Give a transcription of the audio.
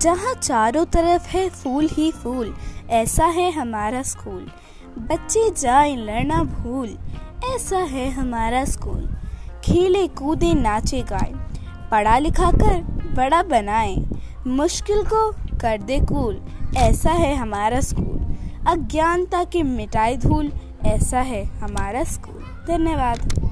जहाँ चारों तरफ़ है फूल ही फूल, ऐसा है हमारा स्कूल। बच्चे जाए, लड़ना भूल, ऐसा है हमारा स्कूल। खेले, कूदे, नाचे, गाए, पढ़ा लिखा कर बड़ा बनाए, मुश्किल को कर दे कूल, ऐसा है हमारा स्कूल। अज्ञानता के मिटाए धूल, ऐसा है हमारा स्कूल। धन्यवाद।